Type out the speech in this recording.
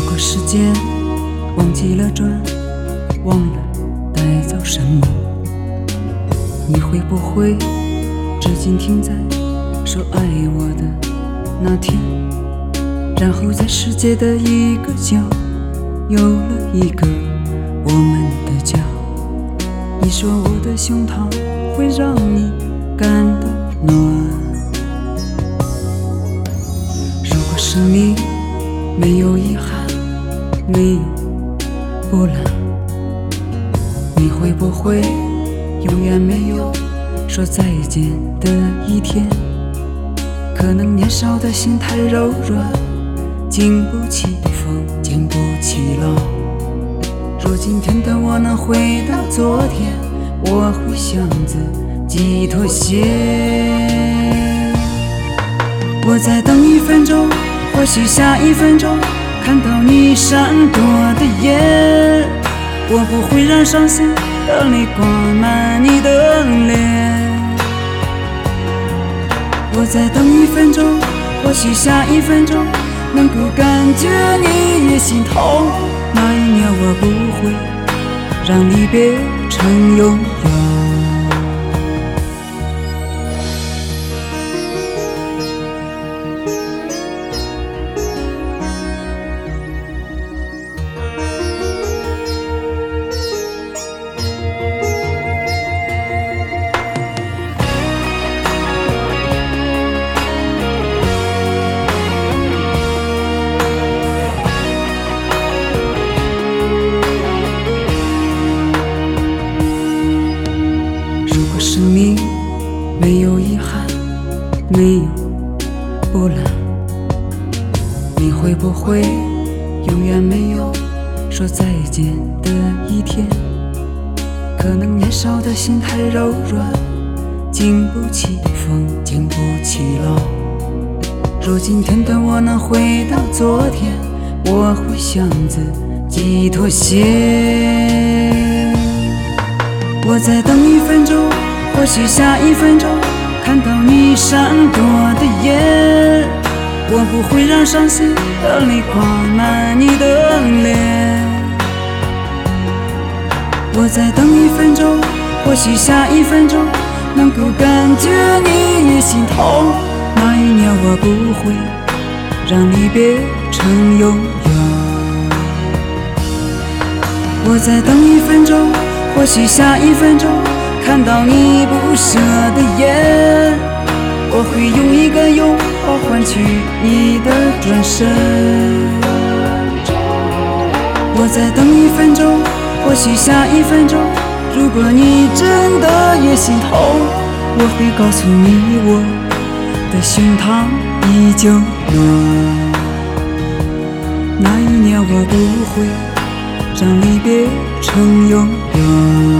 如果时间忘记了转，忘了带走什么，你会不会至今停在说爱我的那天？然后在世界的一个角，有了一个我们的家。你说我的胸膛会让你感到没有波澜，你会不会永远没有说再见的一天？可能年少的心太柔软，经不起风，经不起浪。若今天的我能回到昨天，我会向自己妥协。我再等一分钟，或许下一分钟你闪躲的眼，我不会让伤心的泪挂满你的脸。我再等一分钟，或许下一分钟能够感觉你也心痛。那一年我不会让离别成永远。生命没有遗憾，没有波澜，你会不会永远没有说再见的一天？可能年少的心太柔软，经不起风，经不起浪。若今天的我能回到昨天，我会向自己妥协。我再等一分钟，许下一分钟看到你闪躲的眼，我不会让伤心的泪挂满你的脸。我再等一分钟，或许下一分钟能够感觉你也心痛。那一年我不会让离别成永远。我再等一分钟。或许下一分钟看到你不舍的眼，我会用一个拥抱换取你的转身。我再等一分钟，或许下一分钟，如果你真的也心痛，我会告诉你我的胸膛依旧暖。那一年我不会让离别成永远。